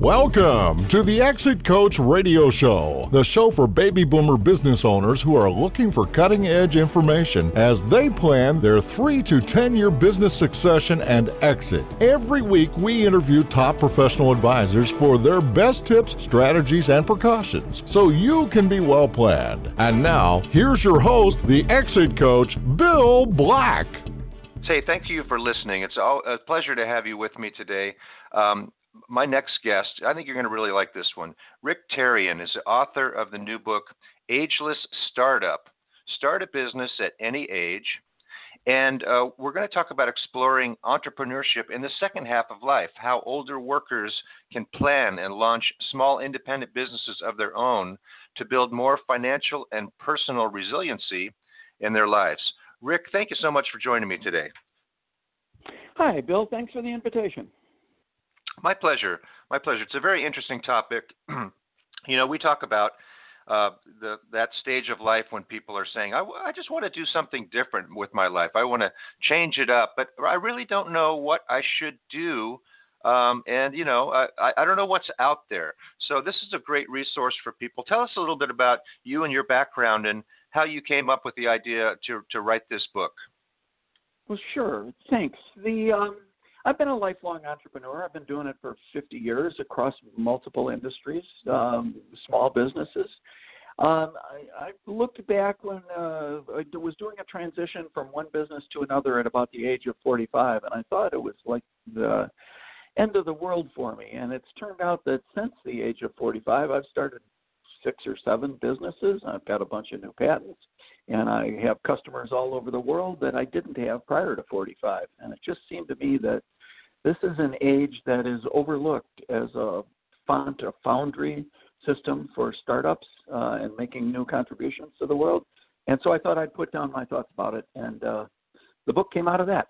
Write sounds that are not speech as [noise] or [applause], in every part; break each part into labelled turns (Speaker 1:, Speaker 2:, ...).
Speaker 1: Welcome to the Exit Coach Radio Show, the show for baby boomer business owners who are looking for cutting edge information as they plan their 3 to 10 year business succession and exit. Every week, we interview top professional advisors for their best tips, strategies, and precautions so you can be well planned. And now, here's your host, the Exit Coach, Bill Black.
Speaker 2: Say, thank you for listening. It's a pleasure to have you with me today. Um, my next guest, I think you're going to really like this one. Rick Terrien is the author of the new book, Ageless Startup Start a Business at Any Age. And uh, we're going to talk about exploring entrepreneurship in the second half of life, how older workers can plan and launch small independent businesses of their own to build more financial and personal resiliency in their lives. Rick, thank you so much for joining me today.
Speaker 3: Hi, Bill. Thanks for the invitation.
Speaker 2: My pleasure. My pleasure. It's a very interesting topic. [clears throat] you know, we talk about uh, the that stage of life when people are saying, I, I just want to do something different with my life. I want to change it up, but I really don't know what I should do. Um, and you know, I, I don't know what's out there. So this is a great resource for people. Tell us a little bit about you and your background and how you came up with the idea to to write this book.
Speaker 3: Well, sure. Thanks. The um, I've been a lifelong entrepreneur. I've been doing it for 50 years across multiple industries, um, small businesses. Um, I, I looked back when uh, I was doing a transition from one business to another at about the age of 45, and I thought it was like the end of the world for me. And it's turned out that since the age of 45, I've started six or seven businesses. I've got a bunch of new patents, and I have customers all over the world that I didn't have prior to 45. And it just seemed to me that this is an age that is overlooked as a font, a foundry system for startups uh, and making new contributions to the world. And so I thought I'd put down my thoughts about it, and uh, the book came out of that.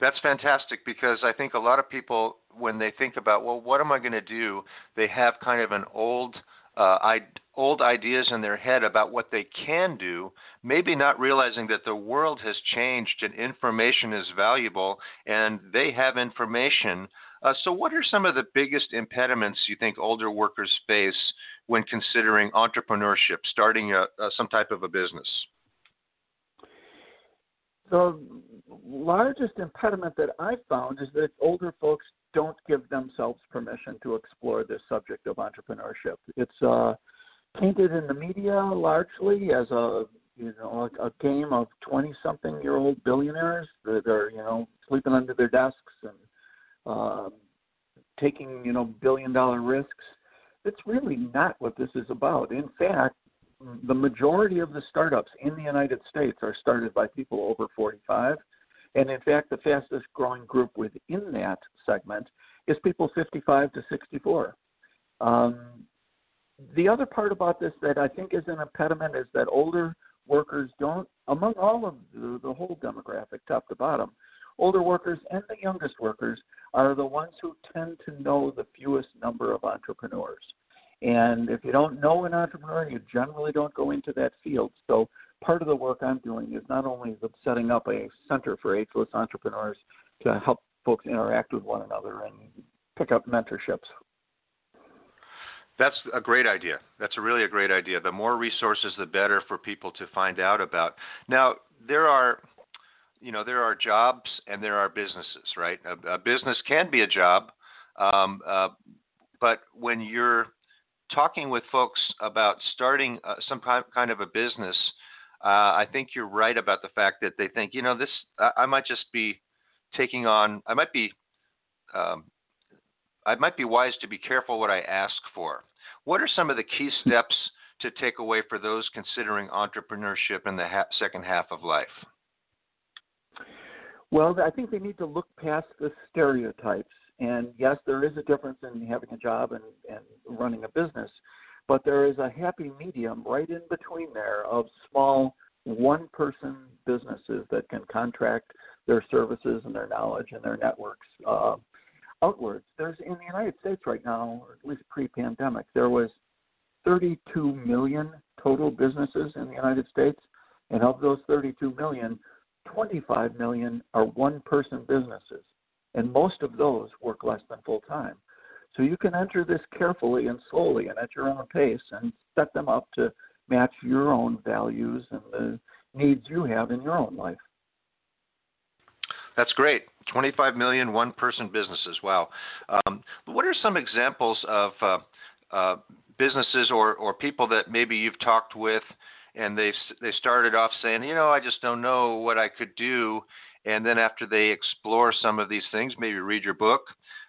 Speaker 2: That's fantastic because I think a lot of people, when they think about, well, what am I going to do, they have kind of an old uh, I, old ideas in their head about what they can do, maybe not realizing that the world has changed and information is valuable and they have information. Uh, so, what are some of the biggest impediments you think older workers face when considering entrepreneurship, starting a, a, some type of a business?
Speaker 3: The largest impediment that I've found is that older folks don't give themselves permission to explore this subject of entrepreneurship. It's uh, painted in the media largely as a you know a, game of twenty something year old billionaires that are you know sleeping under their desks and uh, taking you know billion dollar risks. It's really not what this is about. In fact, the majority of the startups in the United States are started by people over 45 and in fact, the fastest growing group within that segment is people 55 to 64. Um, the other part about this that I think is an impediment is that older workers don't, among all of the, the whole demographic, top to bottom, older workers and the youngest workers are the ones who tend to know the fewest number of entrepreneurs. And if you don't know an entrepreneur, you generally don't go into that field. So part of the work I'm doing is not only setting up a center for ageless entrepreneurs to help folks interact with one another and pick up mentorships.
Speaker 2: That's a great idea. That's a really a great idea. The more resources, the better for people to find out about. Now, there are, you know, there are jobs and there are businesses, right? A, a business can be a job, um, uh, but when you're talking with folks about starting uh, some kind of a business, uh, I think you're right about the fact that they think, you know, this I, I might just be taking on. I might be, um, I might be wise to be careful what I ask for. What are some of the key steps to take away for those considering entrepreneurship in the ha- second half of life?
Speaker 3: Well, I think they need to look past the stereotypes And yes, there is a difference in having a job and, and running a business, but there is a happy medium right in between there of small one person businesses that can contract their services and their knowledge and their networks uh, outwards. There's in the United States right now, or at least pre-pandemic, there was 32 million total businesses in the United States, and of those 32 million, 25 million are one-person businesses, and most of those work less than full time. So you can enter this carefully and slowly and at your own pace, and set them up to match your own values and the needs you have in your own life.
Speaker 2: That's great. 25 million one person businesses. Wow. Um, what are some examples of uh, uh, businesses or, or people that maybe you've talked with and they they started off saying, you know, I just don't know what I could do, and then after they explore some of these things, maybe read your book.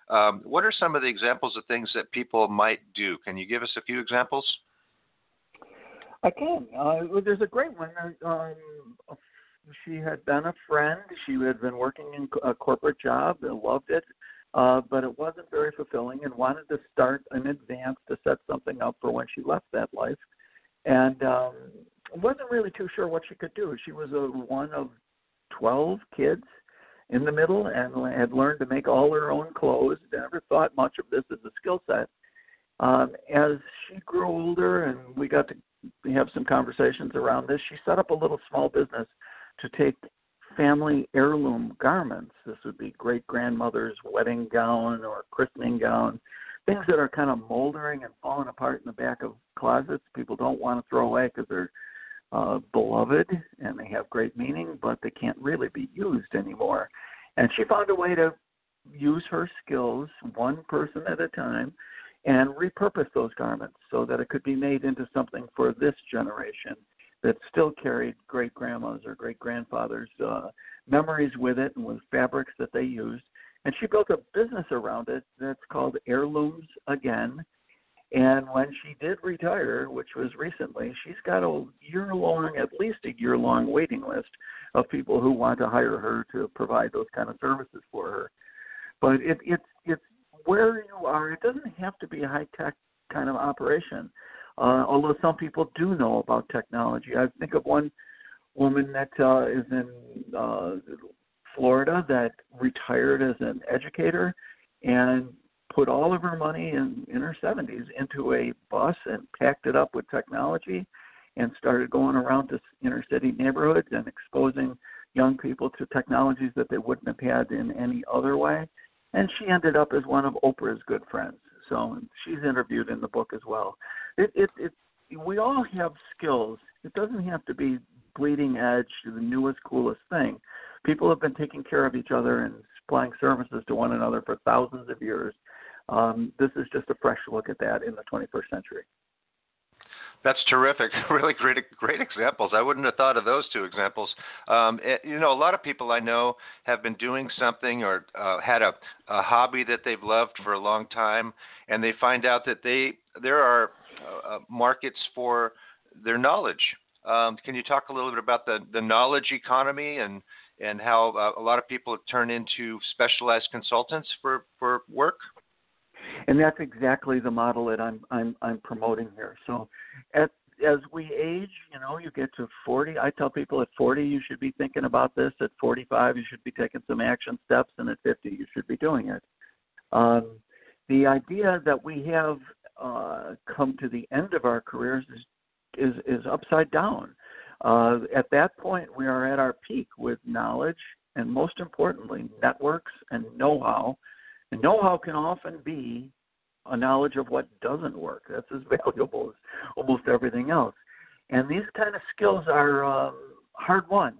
Speaker 2: Um, what are some of the examples of things that people might do? Can you give us a few examples?
Speaker 3: I can. Uh, there's a great one. Um, she had been a friend. She had been working in a corporate job and loved it, uh, but it wasn't very fulfilling and wanted to start in advance to set something up for when she left that life. And um, wasn't really too sure what she could do. She was a one of 12 kids in the middle and had learned to make all her own clothes. Never thought much of this as a skill set. Um, as she grew older and we got to have some conversations around this, she set up a little small business to take family heirloom garments. This would be great grandmother's wedding gown or christening gown, things that are kind of moldering and falling apart in the back of closets. People don't want to throw away because they're uh, beloved and they have great meaning, but they can't really be used anymore. And she found a way to use her skills one person at a time and repurpose those garments so that it could be made into something for this generation that still carried great grandmas or great grandfathers uh, memories with it and with fabrics that they used. And she built a business around it that's called Heirlooms Again. And when she did retire, which was recently, she's got a year long, at least a year long waiting list of people who want to hire her to provide those kind of services for her. But it, it's it's where you are. It doesn't have to be a high tech kind of operation. Uh, although some people do know about technology. I think of one woman that uh, is in uh, Florida that retired as an educator and put all of her money in, in her 70s into a bus and packed it up with technology and started going around to inner city neighborhoods and exposing young people to technologies that they wouldn't have had in any other way. And she ended up as one of Oprah's good friends. So she's interviewed in the book as well. It, it, it, we all have skills. It doesn't have to be bleeding edge, the newest, coolest thing. People have been taking care of each other and supplying services to one another for thousands of years. Um, this is just a fresh look at that in the 21st century.
Speaker 2: That's terrific. [laughs] Really great, great examples. I wouldn't have thought of those two examples. Um, it, you know, a lot of people I know have been doing something or uh, had a, a hobby that they've loved for a long time, and they find out that they there are uh, uh markets for their knowledge. Um, can you talk a little bit about the, the knowledge economy and and how uh, a lot of people turn into specialized consultants for, for work?
Speaker 3: And that's exactly the model that I'm I'm I'm promoting here. So, at as we age, you know, you get to 40. I tell people at 40 you should be thinking about this. At 45 you should be taking some action steps, and at 50 you should be doing it. Um, the idea that we have uh, come to the end of our careers is is, is upside down. Uh, at that point, we are at our peak with knowledge and, most importantly, networks and know-how and know-how can often be a knowledge of what doesn't work. That's as [laughs] valuable as almost everything else. And these kind of skills are um, hard won.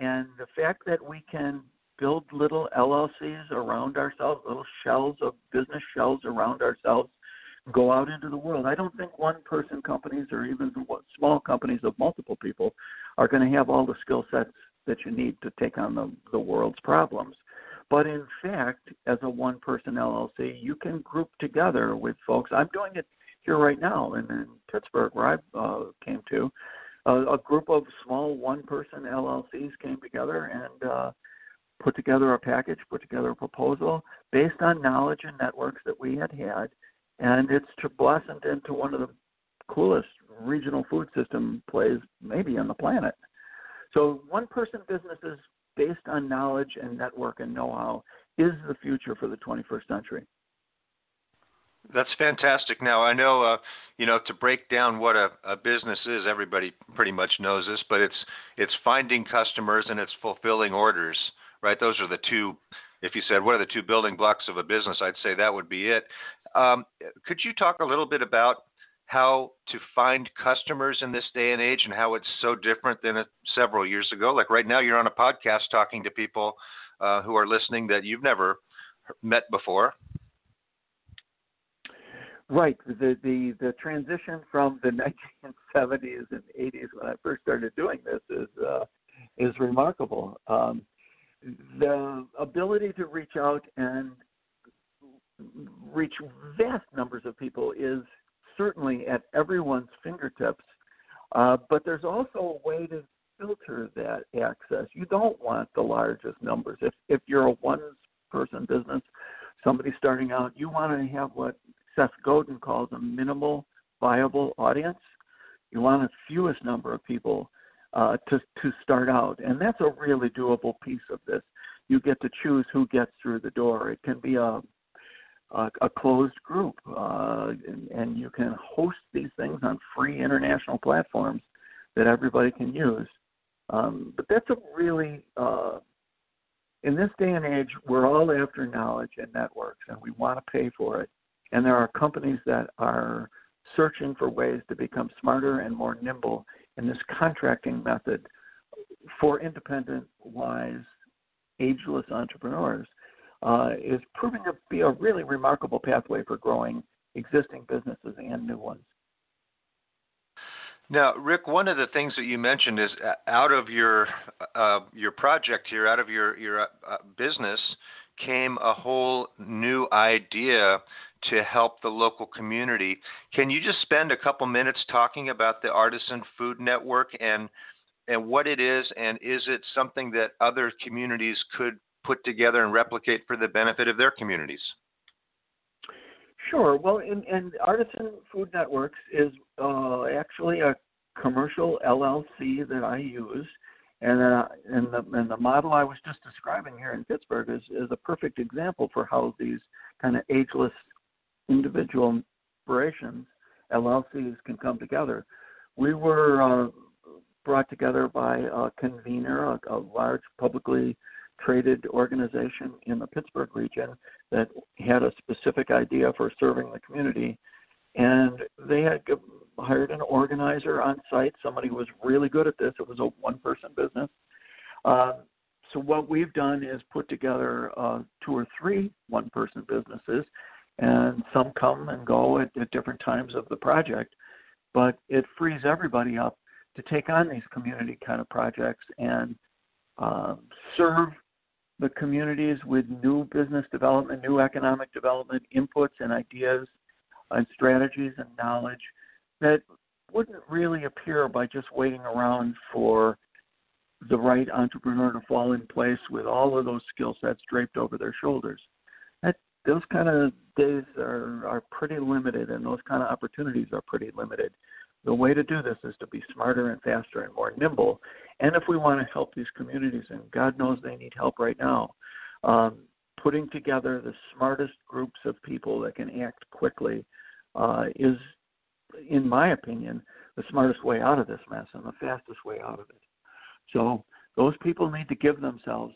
Speaker 3: And the fact that we can build little LLCs around ourselves, little shells of business shells around ourselves, go out into the world. I don't think one person companies or even small companies of multiple people are going to have all the skill sets that you need to take on the, the world's problems. But in fact, as a one person LLC, you can group together with folks. I'm doing it here right now in, in Pittsburgh, where I uh, came to. Uh, a group of small one person LLCs came together and uh, put together a package, put together a proposal based on knowledge and networks that we had had, and it's blossomed into one of the coolest regional food system plays maybe on the planet. So one person businesses based on knowledge and network and know-how is the future for the 21st century.
Speaker 2: That's fantastic. Now I know, uh, you know, to break down what a, a business is, everybody pretty much knows this, but it's it's finding customers and it's fulfilling orders, right? Those are the two. If you said what are the two building blocks of a business, I'd say that would be it. Um, could you talk a little bit about how to find customers in this day and age and how it's so different than several years ago? Like right now, you're on a podcast talking to people uh, who are listening that you've never met before.
Speaker 3: Right. The the the transition from the [laughs] 1970s and 80s when I first started doing this is uh, is remarkable. Um, the ability to reach out and reach vast numbers of people is certainly at everyone's fingertips. Uh, but there's also a way to filter that access. You don't want the largest numbers. If if you're a one person business, somebody starting out, you want to have what Seth Godin calls a minimal viable audience. You want the fewest number of people uh, to to start out, and that's a really doable piece of this. You get to choose who gets through the door. It can be a a, a closed group, uh, and, and you can host these things on free international platforms that everybody can use. Um, but that's a really uh, in this day and age, we're all after knowledge and networks, and we want to pay for it. And there are companies that are searching for ways to become smarter and more nimble in this contracting method for independent, wise, ageless entrepreneurs uh, is proving to be a really remarkable pathway for growing existing businesses and new ones.
Speaker 2: Now, Rick, one of the things that you mentioned is uh, out of your uh, your project here, out of your your uh, business, came a whole new idea to help the local community. Can you just spend a couple minutes talking about the Artisan Food Network and and what it is, and is it something that other communities could put together and replicate for the benefit of their communities?
Speaker 3: Sure. Well, in, in Artisan Food Networks is uh, actually a commercial LLC that I use, and uh, and the and the model I was just describing here in Pittsburgh is is a perfect example for how these kind of ageless individual operations, LLCs, can come together. We were uh, brought together by a convener, a, a large publicly traded organization in the Pittsburgh region that had a specific idea for serving the community. And they had hired an organizer on site, somebody who was really good at this. It was a one person business. Uh, so, what we've done is put together uh, two or three one person businesses and some come and go at, at different times of the project. But it frees everybody up to take on these community kind of projects and um, serve the communities with new business development, new economic development inputs and ideas and strategies and knowledge that wouldn't really appear by just waiting around for the right entrepreneur to fall in place with all of those skill sets draped over their shoulders That, those kind of days are are pretty limited, and those kind of opportunities are pretty limited. The way to do this is to be smarter and faster and more nimble. And if we want to help these communities, and God knows they need help right now, um, putting together the smartest groups of people that can act quickly uh, is, in my opinion, the smartest way out of this mess and the fastest way out of it. So those people need to give themselves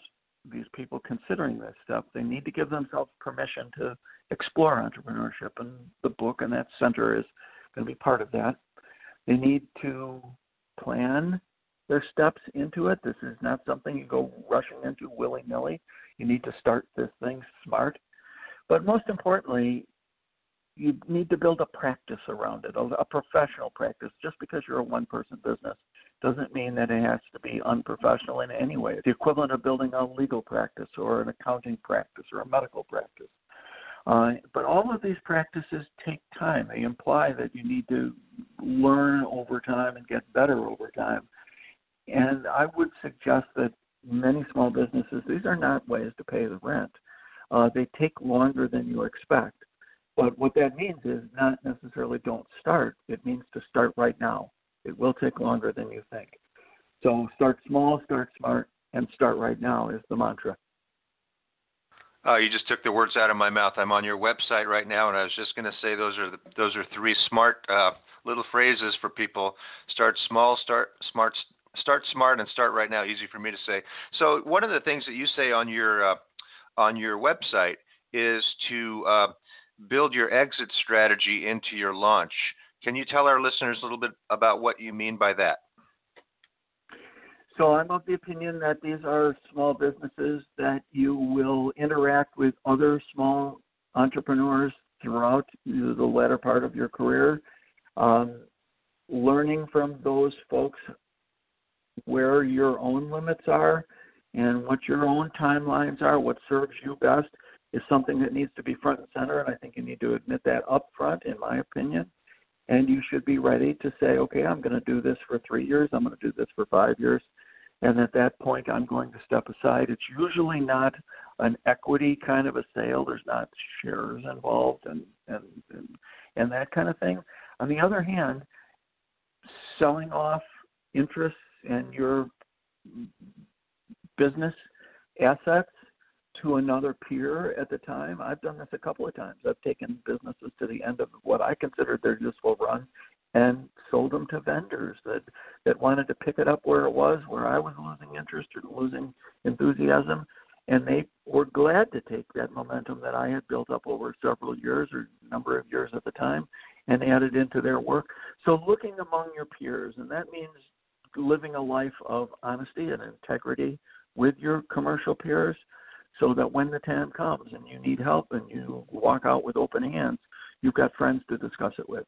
Speaker 3: these people considering this stuff, they need to give themselves permission to explore entrepreneurship, and the book and that center is going to be part of that. They need to plan their steps into it. This is not something you go rushing into willy nilly. You need to start this thing smart. But most importantly, you need to build a practice around it, a, professional practice. Just because you're a one person business doesn't mean that it has to be unprofessional in any way. It's the equivalent of building a legal practice or an accounting practice or a medical practice. Uh, but all of these practices take time. They imply that you need to learn over time and get better over time. And I would suggest that many small businesses, these are not ways to pay the rent. Uh, they take longer than you expect. But what that means is not necessarily don't start. It means to start right now. It will take longer than you think. So start small, start smart, and start right now is the mantra.
Speaker 2: Uh, you just took the words out of my mouth. I'm on your website right now, and I was just going to say those are the, those are three smart uh, little phrases for people. Start small, start smart, start smart, and start right now. Easy for me to say. So one of the things that you say on your uh, on your website is to uh, build your exit strategy into your launch. Can you tell our listeners a little bit about what you mean by that?
Speaker 3: So I'm of the opinion that these are small businesses that you will interact with other small entrepreneurs throughout the latter part of your career, um, learning from those folks where your own limits are and what your own timelines are, what serves you best is something that needs to be front and center, and I think you need to admit that up front, in my opinion. And you should be ready to say, okay, I'm going to do this for three years, I'm going to do this for five years, and at that point I'm going to step aside. It's usually not an equity kind of a sale. There's not shares involved and and and, and that kind of thing. On the other hand, selling off interests in your business assets to another peer at the time. I've done this a couple of times. I've taken businesses to the end of what I considered their useful run and sold them to vendors that that wanted to pick it up where it was, where I was losing interest or losing enthusiasm, and they were glad to take that momentum that I had built up over several years or number of years at the time and add it into their work. So looking among your peers, and that means living a life of honesty and integrity with your commercial peers so that when the time comes and you need help and you walk out with open hands, you've got friends to discuss it with.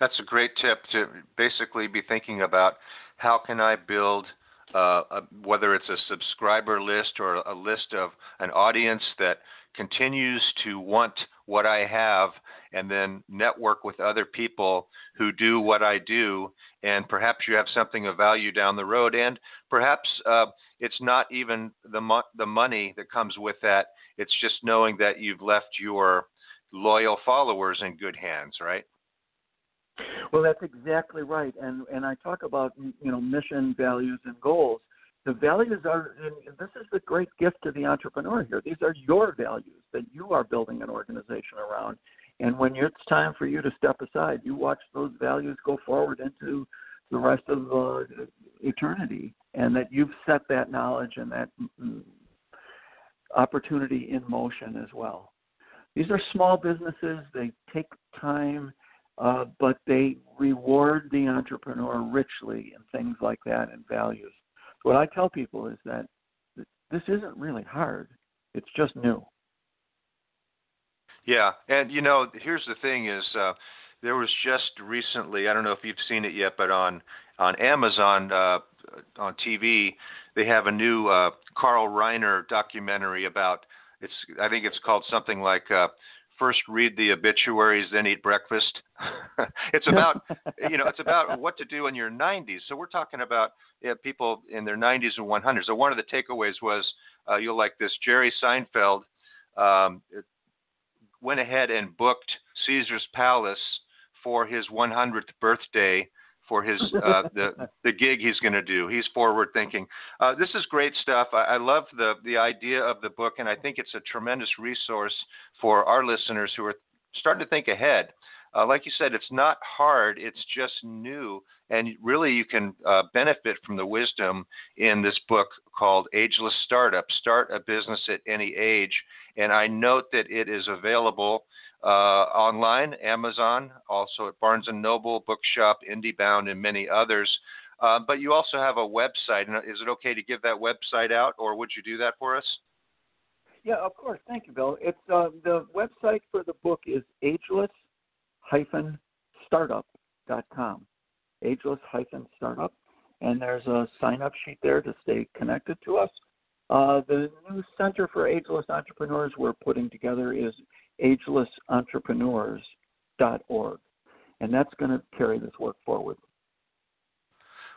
Speaker 2: That's a great tip to basically be thinking about how can I build uh, a, whether it's a subscriber list or a list of an audience that continues to want what I have and then network with other people who do what I do. And perhaps you have something of value down the road. And perhaps uh, it's not even the, mo- the money that comes with that. It's just knowing that you've left your loyal followers in good hands, right?
Speaker 3: Well, that's exactly right. And and I talk about you know mission, values, and goals. The values are and this is the great gift to the entrepreneur here. These are your values that you are building an organization around. And when it's time for you to step aside you watch those values go forward into the rest of uh, eternity and that you've set that knowledge and that mm, opportunity in motion as well. These are small businesses. They take time uh, but they reward the entrepreneur richly in things like that and values what I tell people is that this isn't really hard. It's just new.
Speaker 2: Yeah, and you know, here's the thing: is uh, there was just recently. I don't know if you've seen it yet, but on on Amazon uh, on TV, they have a new uh, Carl Reiner documentary about. It's I think it's called something like uh, first read the obituaries, then eat breakfast. [laughs] it's about you know it's about [laughs] what to do in your 90s. So we're talking about yeah, people in their 90s and 100s. So one of the takeaways was uh, you'll like this. Jerry Seinfeld um, went ahead and booked Caesar's Palace for his 100th birthday for his [laughs] uh, the the gig he's going to do. He's forward thinking. Uh, this is great stuff. I, I love the the idea of the book, and I think it's a tremendous resource for our listeners who are starting to think ahead. Uh, like you said, it's not hard. It's just new, and really you can uh, benefit from the wisdom in this book called Ageless Startup: Start a Business at Any Age. And I note that it is available online, Amazon, also at Barnes and Noble, Bookshop, IndieBound, and many others. Uh, but you also have a website. Is it okay to give that website out, or would you do that for us?
Speaker 3: Yeah, of course. Thank you, Bill. It's uh, the website for the book is ageless-startup.com. Ageless-startup, and there's a sign-up sheet there to stay connected to us. Uh, the new Center for Ageless Entrepreneurs we're putting together is agelessentrepreneurs.org. And that's going to carry this work forward.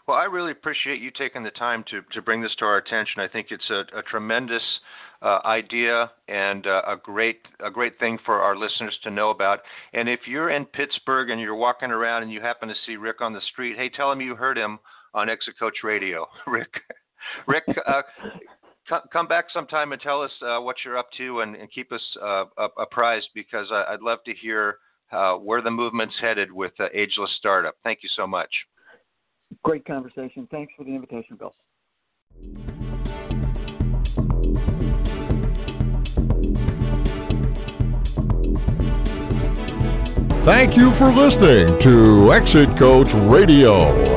Speaker 2: Well, I really appreciate you taking the time to, to bring this to our attention. I think it's a, a tremendous uh, idea and uh, a great a great thing for our listeners to know about. And if you're in Pittsburgh and you're walking around and you happen to see Rick on the street, hey, tell him you heard him on Exit Coach Radio, [laughs] Rick. Rick, uh, come back sometime and tell us uh, what you're up to and, and keep us uh, apprised because I'd love to hear uh, where the movement's headed with Ageless Startup. Thank you so much.
Speaker 3: Great conversation. Thanks for the invitation, Bill.
Speaker 1: Thank you for listening to Exit Coach Radio.